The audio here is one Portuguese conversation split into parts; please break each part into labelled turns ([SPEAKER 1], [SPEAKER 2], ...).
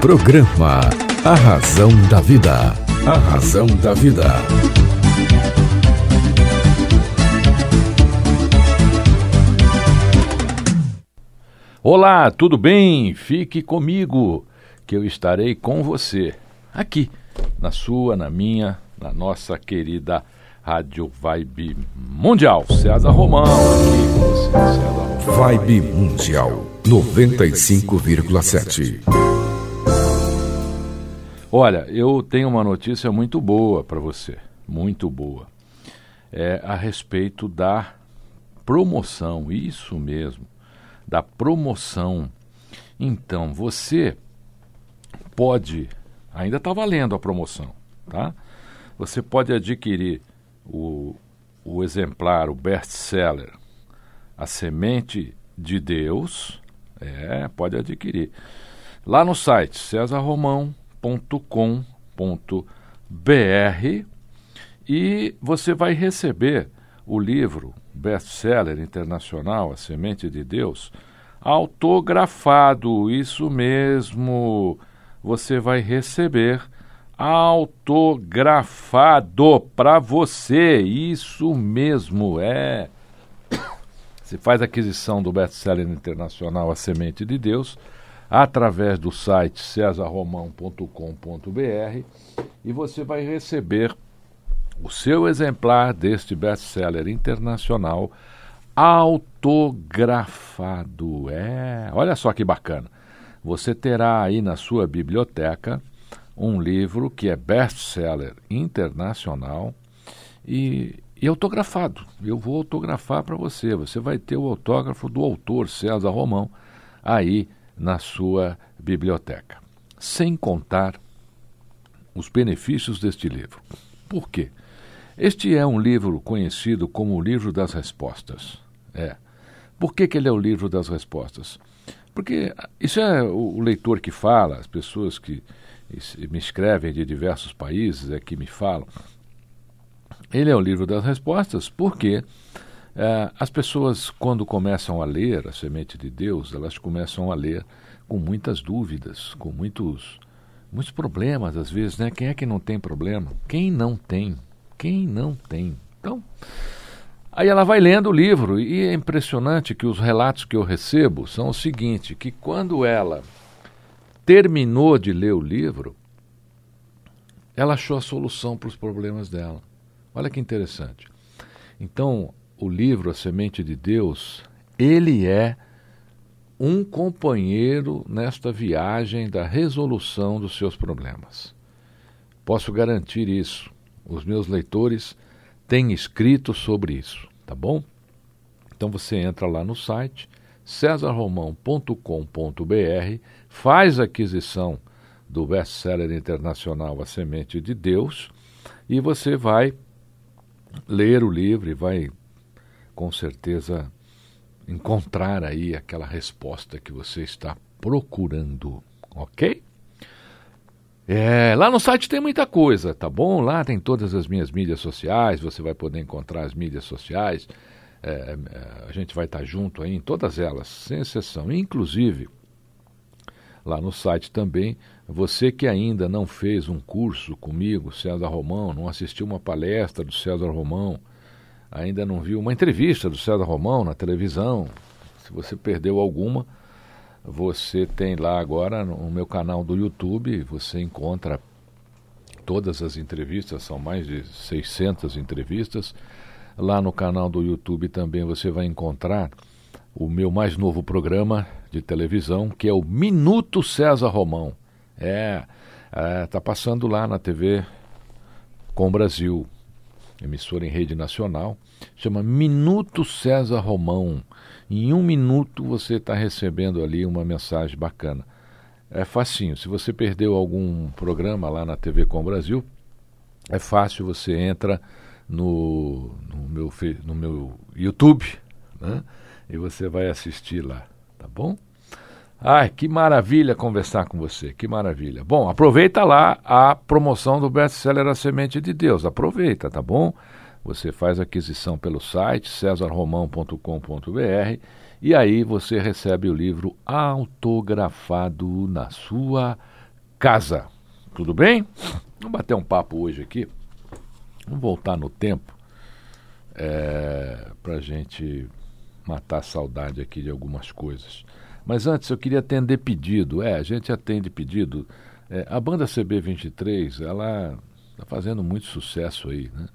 [SPEAKER 1] Programa A Razão da Vida. A Razão da Vida.
[SPEAKER 2] Olá, tudo bem? Fique comigo, que eu estarei com você, aqui, na sua, na minha, na nossa querida Rádio Vibe Mundial. César Romão, aqui com você, César Romão.
[SPEAKER 1] Vibe Mundial 95,7.
[SPEAKER 2] Olha, eu tenho uma notícia muito boa para você, muito boa. É a respeito da promoção, isso mesmo, da promoção. Então, você pode, ainda está valendo a promoção, tá? Você pode adquirir o, o exemplar, o best-seller, A Semente de Deus, é, pode adquirir. Lá no site cesarromão.com.br e você vai receber o livro best-seller internacional, A Semente de Deus, autografado, isso mesmo. Você vai receber autografado para você. Isso mesmo, é. Você faz aquisição do best-seller internacional A Semente de Deus através do site cesarromão.com.br e você vai receber o seu exemplar deste best-seller internacional autografado. É, olha só que bacana. Você terá aí na sua biblioteca um livro que é best-seller internacional e, e autografado. Eu vou autografar para você. Você vai ter o autógrafo do autor César Romão aí na sua biblioteca. Sem contar os benefícios deste livro. Por quê? Este é um livro conhecido como o livro das respostas. É. Por que, que ele é o livro das respostas? Porque isso é o leitor que fala, as pessoas que me escrevem de diversos países é que me falam. Ele é o livro das respostas porque é, as pessoas, quando começam a ler a semente de Deus, elas começam a ler com muitas dúvidas, com muitos, muitos problemas, às vezes, né? Quem é que não tem problema? Quem não tem? Quem não tem? Então, aí ela vai lendo o livro e é impressionante que os relatos que eu recebo são o seguinte, que quando ela terminou de ler o livro, ela achou a solução para os problemas dela. Olha que interessante. Então, o livro A Semente de Deus, ele é um companheiro nesta viagem da resolução dos seus problemas. Posso garantir isso. Os meus leitores têm escrito sobre isso, tá bom? Então você entra lá no site cesarromão.com.br, faz a aquisição do best-seller internacional A Semente de Deus e você vai ler o livro e vai com certeza encontrar aí aquela resposta que você está procurando, ok? É, lá no site tem muita coisa, tá bom? Lá tem todas as minhas mídias sociais, você vai poder encontrar as mídias sociais. É, é, a gente vai estar junto aí em todas elas, sem exceção. Inclusive, lá no site também, você que ainda não fez um curso comigo, César Romão, não assistiu uma palestra do César Romão, ainda não viu uma entrevista do César Romão na televisão, se você perdeu alguma, você tem lá agora no meu canal do YouTube, você encontra todas as entrevistas, são mais de 600 entrevistas. Lá no canal do YouTube também você vai encontrar o meu mais novo programa de televisão, que é o Minuto César Romão. É, é tá passando lá na TV com Brasil, emissora em rede nacional, chama Minuto César Romão. Em um minuto você está recebendo ali uma mensagem bacana. É facinho. Se você perdeu algum programa lá na TV com Brasil, é fácil, você entra no, no, meu, no meu YouTube, né? E você vai assistir lá, tá bom? Ai, que maravilha conversar com você, que maravilha. Bom, aproveita lá a promoção do best-seller A Semente de Deus, aproveita, tá bom? Você faz aquisição pelo site cesarromão.com.br e aí você recebe o livro autografado na sua casa. Tudo bem? Vamos bater um papo hoje aqui. Vamos voltar no tempo é, para a gente matar a saudade aqui de algumas coisas. Mas antes eu queria atender pedido. É, a gente atende pedido. É, a banda CB23, ela está fazendo muito sucesso aí, né?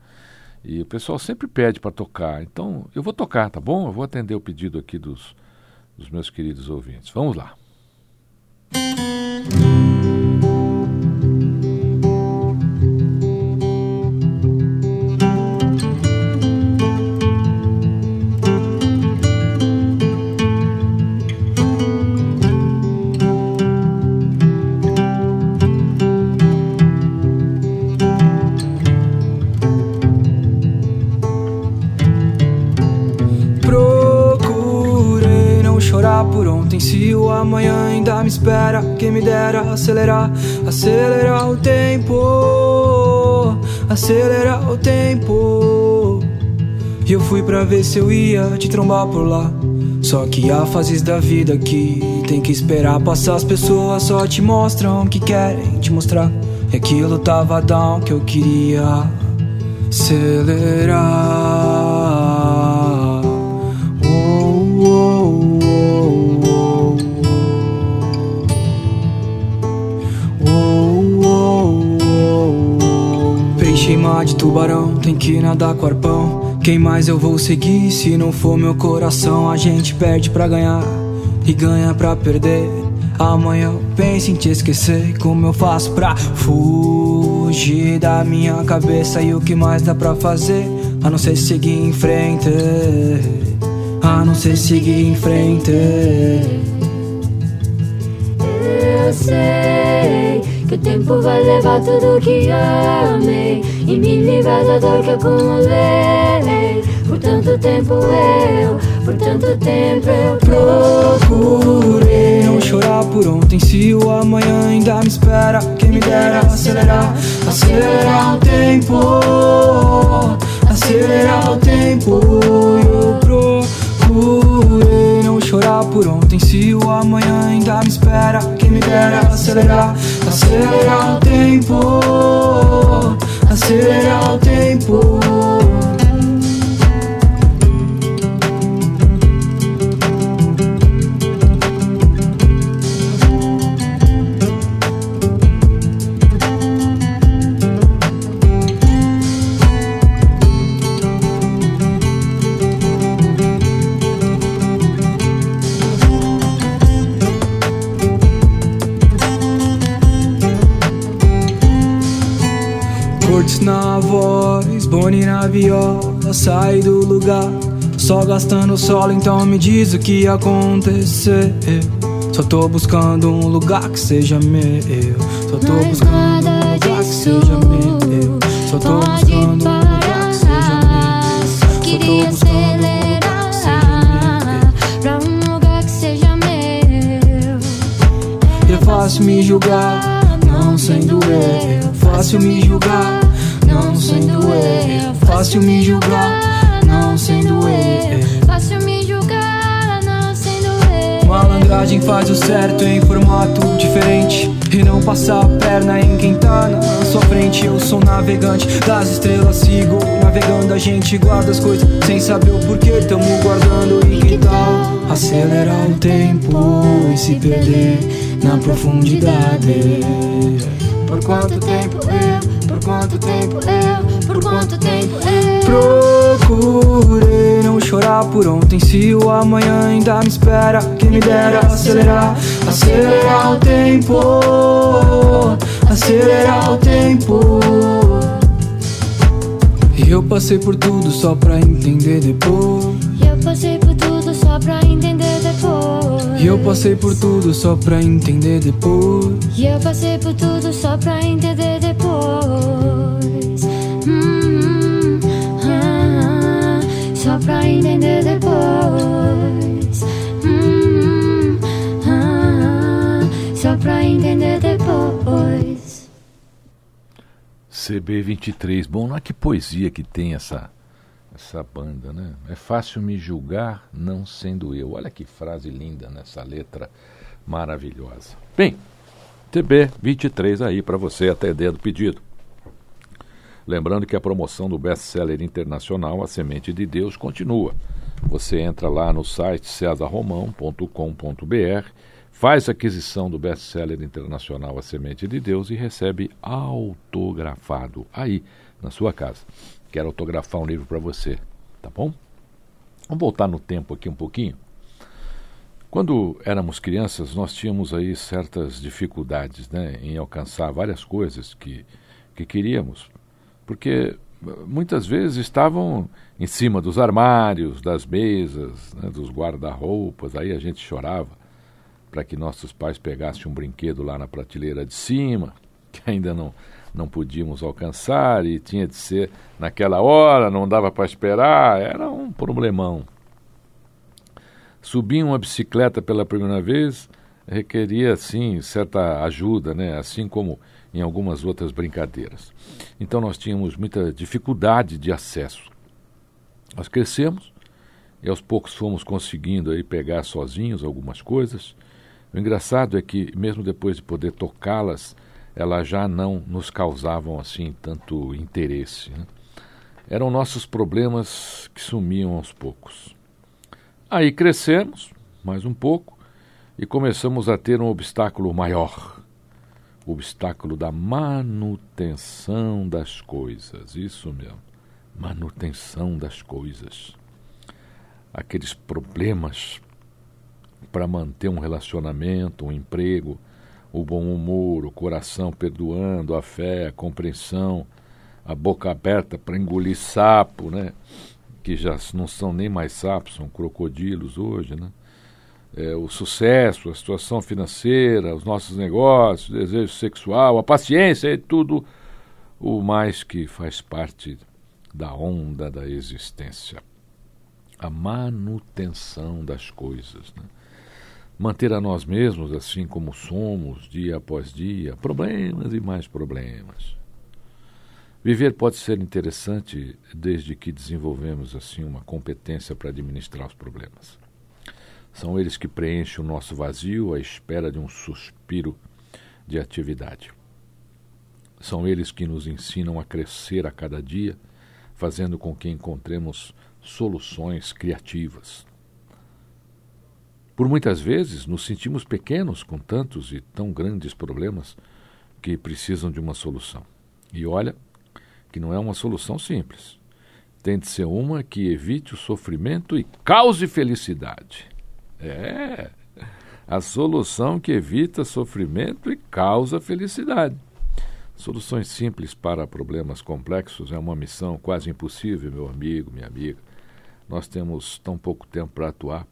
[SPEAKER 2] E o pessoal sempre pede para tocar. Então, eu vou tocar, tá bom? Eu vou atender o pedido aqui dos, dos meus queridos ouvintes. Vamos lá.
[SPEAKER 3] Espera. Quem me dera acelerar, acelerar o tempo, acelerar o tempo. E eu fui pra ver se eu ia te trombar por lá. Só que há fases da vida que tem que esperar passar. As pessoas só te mostram que querem te mostrar. E aquilo tava down que eu queria acelerar. De tubarão, tem que nadar com arpão. Quem mais eu vou seguir se não for meu coração? A gente perde pra ganhar e ganha pra perder. Amanhã eu penso em te esquecer. Como eu faço pra fugir da minha cabeça? E o que mais dá pra fazer? A não ser seguir em frente. A não ser seguir em frente.
[SPEAKER 4] Eu sei o tempo vai levar tudo que amei e me livrar da dor que acumulei. Por tanto tempo eu, por tanto tempo eu
[SPEAKER 3] procurei não chorar por ontem. Se o amanhã ainda me espera, quem me dera acelerar, acelerar o tempo, acelerar o tempo. Eu procurei não chorar por ontem. Se o amanhã ainda me espera, quem me dera acelerar, acelerar o tempo acelerar o tempo. Boni na viola, sai do lugar. Só gastando solo, então me diz o que ia acontecer Só tô buscando um lugar que seja meu. Só tô buscando um lugar que seja meu. Só tô buscando um lugar que seja meu.
[SPEAKER 4] Queria acelerar Pra um lugar que seja meu.
[SPEAKER 3] É fácil me julgar, não sendo eu. Fácil me julgar eu. Fácil me julgar, não sendo eu.
[SPEAKER 4] Fácil me julgar, não sendo eu.
[SPEAKER 3] Malandragem faz o certo em formato diferente. E não passar a perna em quem tá na sua frente. Eu sou navegante das estrelas, sigo navegando. A gente guarda as coisas sem saber o porquê. Tamo guardando e que tal acelerar o tempo e se perder na profundidade?
[SPEAKER 4] Por quanto tempo eu quanto tempo eu, por quanto tempo eu.
[SPEAKER 3] Procurei não chorar por ontem Se o amanhã ainda me espera Quem me dera acelerar, acelerar o tempo Acelerar o tempo. E eu passei por tudo só pra entender depois.
[SPEAKER 4] Eu passei por só pra entender depois.
[SPEAKER 3] E eu passei por tudo só pra entender depois.
[SPEAKER 4] E eu passei por tudo só pra entender depois. Hum, ah, Só pra entender depois. Hum, ah, Só pra entender depois.
[SPEAKER 2] CB23, bom, olha que poesia que tem essa essa banda, né? É fácil me julgar não sendo eu. Olha que frase linda nessa letra maravilhosa. Bem, TB23 aí para você atender do pedido. Lembrando que a promoção do best-seller internacional A Semente de Deus continua. Você entra lá no site cesarromão.com.br, faz aquisição do best-seller internacional A Semente de Deus e recebe autografado aí na sua casa. Quero autografar um livro para você, tá bom? Vamos voltar no tempo aqui um pouquinho. Quando éramos crianças, nós tínhamos aí certas dificuldades né, em alcançar várias coisas que, que queríamos, porque muitas vezes estavam em cima dos armários, das mesas, né, dos guarda-roupas, aí a gente chorava para que nossos pais pegassem um brinquedo lá na prateleira de cima, que ainda não, não podíamos alcançar e tinha de ser naquela hora, não dava para esperar, era um problemão. Subir uma bicicleta pela primeira vez requeria, assim, certa ajuda, né? assim como em algumas outras brincadeiras. Então nós tínhamos muita dificuldade de acesso. Nós crescemos e aos poucos fomos conseguindo aí pegar sozinhos algumas coisas. O engraçado é que, mesmo depois de poder tocá-las, elas já não nos causavam assim tanto interesse. Né? Eram nossos problemas que sumiam aos poucos. Aí crescemos mais um pouco e começamos a ter um obstáculo maior o obstáculo da manutenção das coisas. Isso mesmo, manutenção das coisas. Aqueles problemas para manter um relacionamento, um emprego, o bom humor, o coração perdoando, a fé, a compreensão, a boca aberta para engolir sapo, né? que já não são nem mais sapos, são crocodilos hoje, né? É, o sucesso, a situação financeira, os nossos negócios, o desejo sexual, a paciência e tudo o mais que faz parte da onda da existência. A manutenção das coisas. Né? Manter a nós mesmos assim como somos, dia após dia, problemas e mais problemas. Viver pode ser interessante desde que desenvolvemos assim uma competência para administrar os problemas. São eles que preenchem o nosso vazio à espera de um suspiro de atividade. São eles que nos ensinam a crescer a cada dia, fazendo com que encontremos soluções criativas. Por muitas vezes nos sentimos pequenos com tantos e tão grandes problemas que precisam de uma solução. E olha, que não é uma solução simples. Tem de ser uma que evite o sofrimento e cause felicidade. É a solução que evita sofrimento e causa felicidade. Soluções simples para problemas complexos é uma missão quase impossível, meu amigo, minha amiga. Nós temos tão pouco tempo para atuar.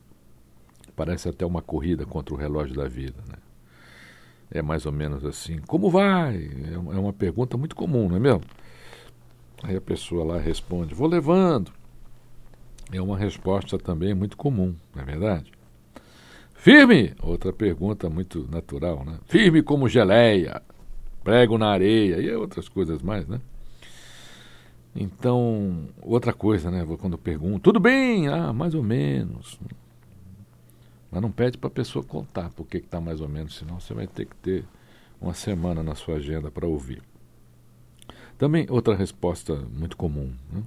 [SPEAKER 2] Parece até uma corrida contra o relógio da vida. Né? É mais ou menos assim. Como vai? É uma é pergunta muito comum, não é mesmo? Aí a pessoa lá responde: Vou levando. É uma resposta também muito comum, não é verdade? Firme! Outra pergunta muito natural, né? Firme como geleia, prego na areia e outras coisas mais, né? Então, outra coisa, né? Quando pergunto, tudo bem? Ah, mais ou menos. Mas não pede para a pessoa contar por que está mais ou menos, senão você vai ter que ter uma semana na sua agenda para ouvir. Também outra resposta muito comum. Né?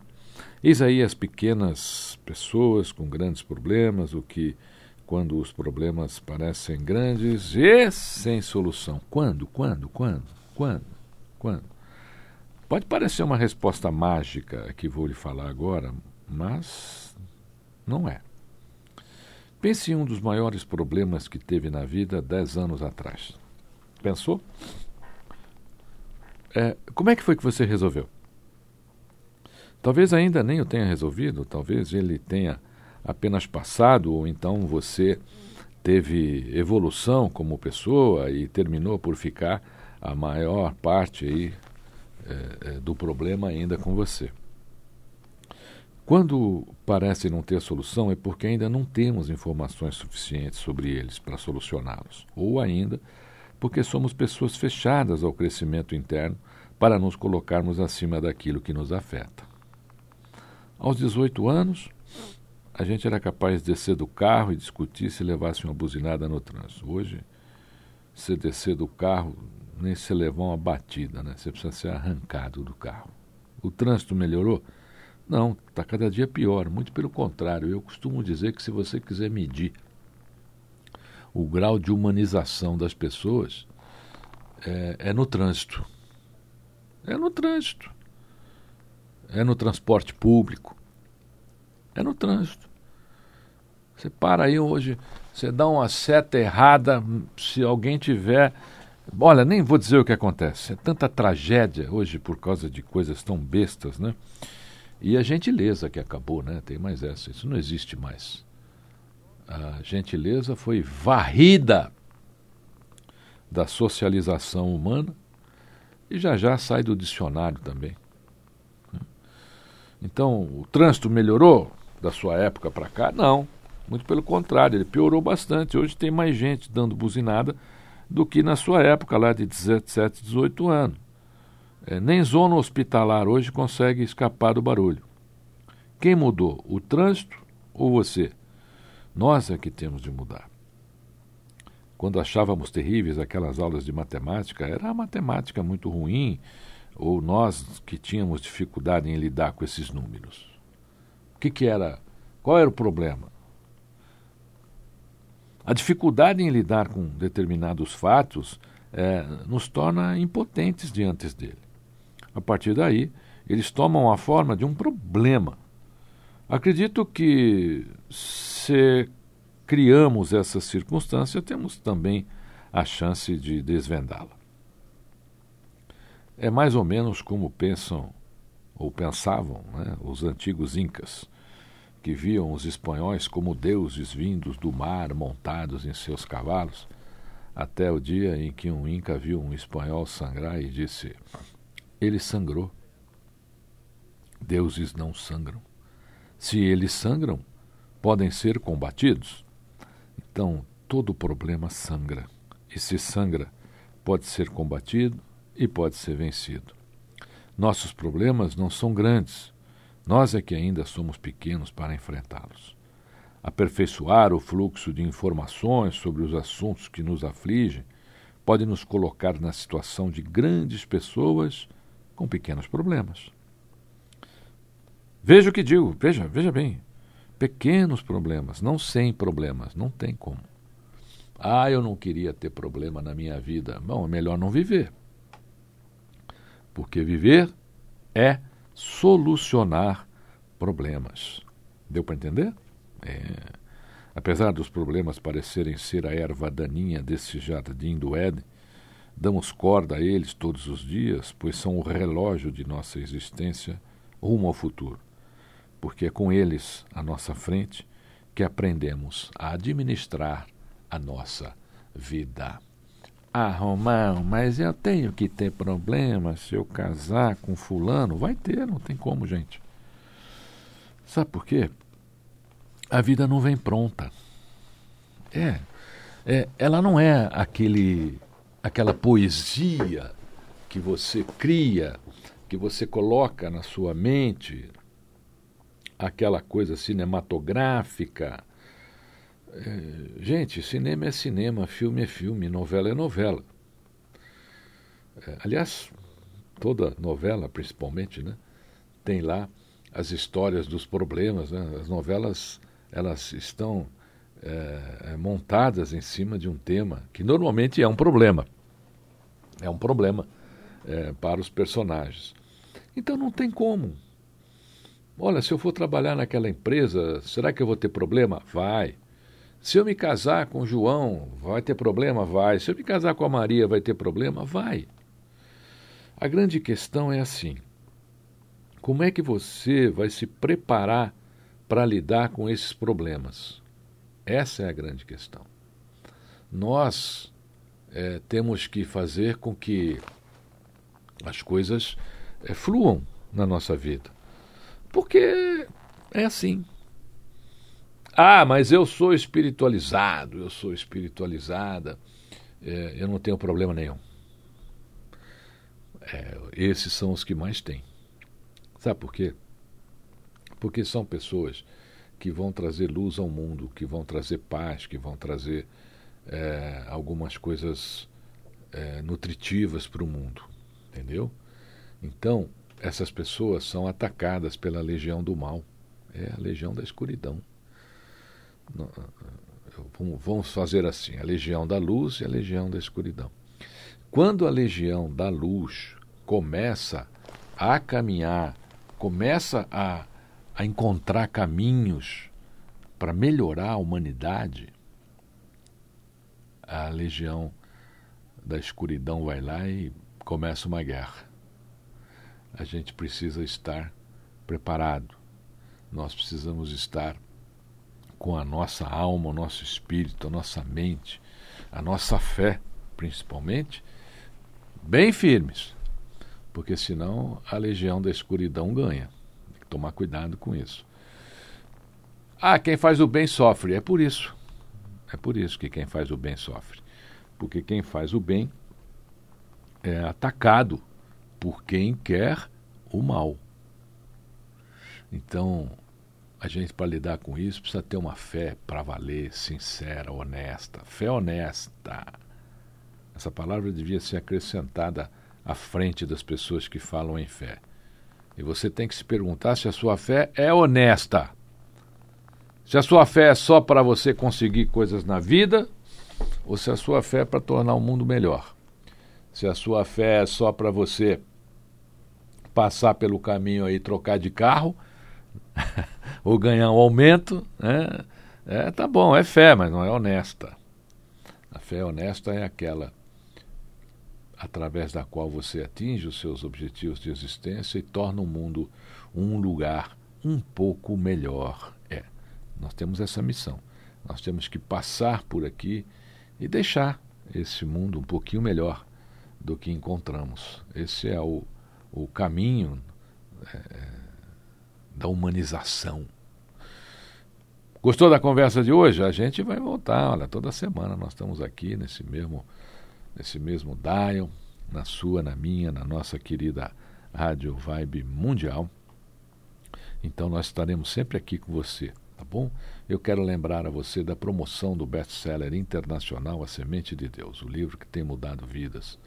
[SPEAKER 2] Eis aí as pequenas pessoas com grandes problemas, o que quando os problemas parecem grandes e sem solução. Quando? Quando? Quando? Quando? Quando? Pode parecer uma resposta mágica que vou lhe falar agora, mas não é. Pense em um dos maiores problemas que teve na vida dez anos atrás. Pensou? É, como é que foi que você resolveu? Talvez ainda nem o tenha resolvido, talvez ele tenha apenas passado, ou então você teve evolução como pessoa e terminou por ficar a maior parte aí, é, é, do problema ainda com você. Quando parece não ter solução é porque ainda não temos informações suficientes sobre eles para solucioná-los, ou ainda porque somos pessoas fechadas ao crescimento interno para nos colocarmos acima daquilo que nos afeta. Aos 18 anos, a gente era capaz de descer do carro e discutir se levasse uma buzinada no trânsito. Hoje, você descer do carro, nem se levar uma batida, né? Você precisa ser arrancado do carro. O trânsito melhorou? Não, está cada dia pior, muito pelo contrário. Eu costumo dizer que se você quiser medir o grau de humanização das pessoas, é, é no trânsito. É no trânsito. É no transporte público. É no trânsito. Você para aí hoje, você dá uma seta errada, se alguém tiver. Olha, nem vou dizer o que acontece. É tanta tragédia hoje por causa de coisas tão bestas, né? E a gentileza que acabou, né? Tem mais essa. Isso não existe mais. A gentileza foi varrida da socialização humana e já já sai do dicionário também. Então, o trânsito melhorou da sua época para cá? Não. Muito pelo contrário, ele piorou bastante. Hoje tem mais gente dando buzinada do que na sua época, lá de 17, 18 anos. É, nem zona hospitalar hoje consegue escapar do barulho. Quem mudou? O trânsito ou você? Nós é que temos de mudar. Quando achávamos terríveis aquelas aulas de matemática, era a matemática muito ruim, ou nós que tínhamos dificuldade em lidar com esses números. O que, que era? Qual era o problema? A dificuldade em lidar com determinados fatos é, nos torna impotentes diante dele. A partir daí, eles tomam a forma de um problema. Acredito que se criamos essa circunstância, temos também a chance de desvendá-la. É mais ou menos como pensam ou pensavam né, os antigos incas que viam os espanhóis como deuses vindos do mar montados em seus cavalos, até o dia em que um inca viu um espanhol sangrar e disse: Ele sangrou. Deuses não sangram. Se eles sangram, podem ser combatidos. Então, todo problema sangra. E se sangra, pode ser combatido e pode ser vencido. Nossos problemas não são grandes, nós é que ainda somos pequenos para enfrentá-los. Aperfeiçoar o fluxo de informações sobre os assuntos que nos afligem pode nos colocar na situação de grandes pessoas com pequenos problemas. Veja o que digo, veja, veja bem. Pequenos problemas, não sem problemas, não tem como. Ah, eu não queria ter problema na minha vida. Bom, é melhor não viver. Porque viver é solucionar problemas. Deu para entender? É. Apesar dos problemas parecerem ser a erva daninha desse jardim do Éden, damos corda a eles todos os dias, pois são o relógio de nossa existência rumo ao futuro. Porque é com eles à nossa frente que aprendemos a administrar a nossa vida. Ah, Romão, mas eu tenho que ter problema se eu casar com fulano? Vai ter, não tem como, gente. Sabe por quê? A vida não vem pronta. É, é ela não é aquele aquela poesia que você cria, que você coloca na sua mente, aquela coisa cinematográfica, é, gente, cinema é cinema, filme é filme, novela é novela. É, aliás, toda novela, principalmente, né, tem lá as histórias dos problemas. Né? As novelas elas estão é, é, montadas em cima de um tema que normalmente é um problema. É um problema é, para os personagens. Então não tem como. Olha, se eu for trabalhar naquela empresa, será que eu vou ter problema? Vai. Se eu me casar com o João, vai ter problema? Vai. Se eu me casar com a Maria, vai ter problema? Vai. A grande questão é assim: como é que você vai se preparar para lidar com esses problemas? Essa é a grande questão. Nós é, temos que fazer com que as coisas é, fluam na nossa vida. Porque é assim. Ah, mas eu sou espiritualizado, eu sou espiritualizada, é, eu não tenho problema nenhum. É, esses são os que mais têm. Sabe por quê? Porque são pessoas que vão trazer luz ao mundo, que vão trazer paz, que vão trazer é, algumas coisas é, nutritivas para o mundo, entendeu? Então, essas pessoas são atacadas pela legião do mal, é a legião da escuridão. Vamos fazer assim: a legião da luz e a legião da escuridão. Quando a legião da luz começa a caminhar, começa a, a encontrar caminhos para melhorar a humanidade, a legião da escuridão vai lá e começa uma guerra. A gente precisa estar preparado. Nós precisamos estar com a nossa alma, o nosso espírito, a nossa mente, a nossa fé, principalmente, bem firmes. Porque senão a legião da escuridão ganha. Tem que tomar cuidado com isso. Ah, quem faz o bem sofre. É por isso. É por isso que quem faz o bem sofre. Porque quem faz o bem é atacado por quem quer o mal. Então, a gente, para lidar com isso, precisa ter uma fé para valer, sincera, honesta. Fé honesta. Essa palavra devia ser acrescentada à frente das pessoas que falam em fé. E você tem que se perguntar se a sua fé é honesta. Se a sua fé é só para você conseguir coisas na vida, ou se a sua fé é para tornar o mundo melhor. Se a sua fé é só para você passar pelo caminho aí, trocar de carro, ou ganhar um aumento, né? É, tá bom, é fé, mas não é honesta. A fé honesta é aquela através da qual você atinge os seus objetivos de existência e torna o mundo um lugar um pouco melhor. É, nós temos essa missão. Nós temos que passar por aqui e deixar esse mundo um pouquinho melhor do que encontramos. Esse é o, o caminho é, da humanização. Gostou da conversa de hoje? A gente vai voltar, olha, toda semana nós estamos aqui nesse mesmo, nesse mesmo dial, na sua, na minha, na nossa querida Rádio Vibe Mundial. Então nós estaremos sempre aqui com você, tá bom? Eu quero lembrar a você da promoção do best-seller internacional A Semente de Deus, o livro que tem mudado vidas.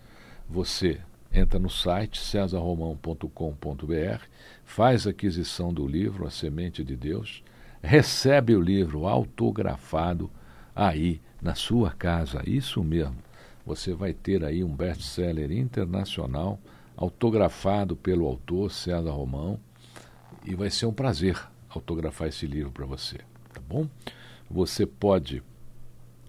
[SPEAKER 2] Você entra no site cesarromão.com.br, faz aquisição do livro A Semente de Deus, recebe o livro autografado aí na sua casa. Isso mesmo. Você vai ter aí um best-seller internacional autografado pelo autor César Romão e vai ser um prazer autografar esse livro para você tá bom? Você pode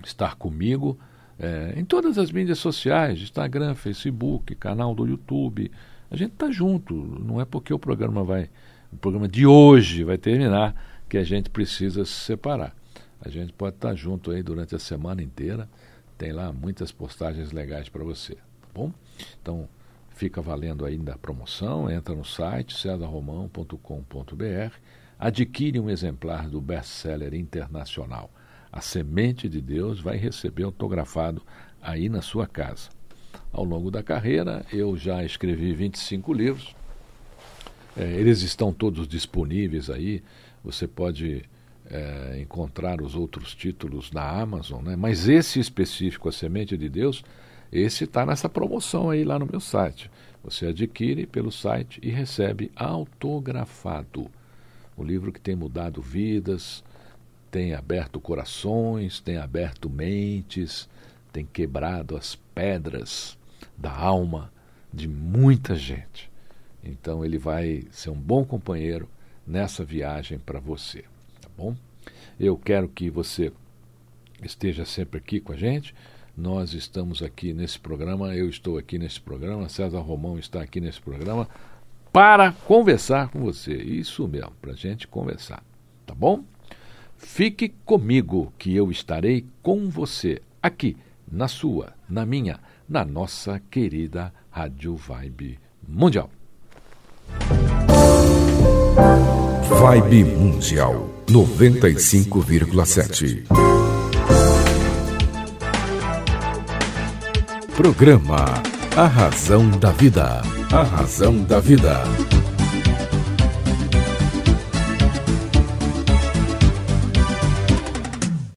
[SPEAKER 2] estar comigo é, em todas as mídias sociais, Instagram, Facebook, canal do YouTube. A gente tá junto. Não é porque o programa vai, o programa de hoje vai terminar que a gente precisa se separar. A gente pode estar tá junto aí durante a semana inteira. Tem lá muitas postagens legais para você, tá bom? Então fica valendo ainda a promoção. Entra no site cesarromão.com.br adquire um exemplar do best-seller internacional. A Semente de Deus vai receber autografado aí na sua casa. Ao longo da carreira, eu já escrevi 25 livros. É, eles estão todos disponíveis aí. Você pode é, encontrar os outros títulos na Amazon, né? mas esse específico, A Semente de Deus, esse está nessa promoção aí lá no meu site. Você adquire pelo site e recebe autografado. Um livro que tem mudado vidas, tem aberto corações, tem aberto mentes, tem quebrado as pedras da alma de muita gente. Então ele vai ser um bom companheiro nessa viagem para você, tá bom? Eu quero que você esteja sempre aqui com a gente. Nós estamos aqui nesse programa, eu estou aqui nesse programa, César Romão está aqui nesse programa para conversar com você. Isso mesmo, para gente conversar. Tá bom? Fique comigo, que eu estarei com você aqui, na sua, na minha, na nossa querida Rádio Vibe Mundial.
[SPEAKER 1] Vibe Mundial 95,7. Programa A Razão da Vida. A Razão da Vida.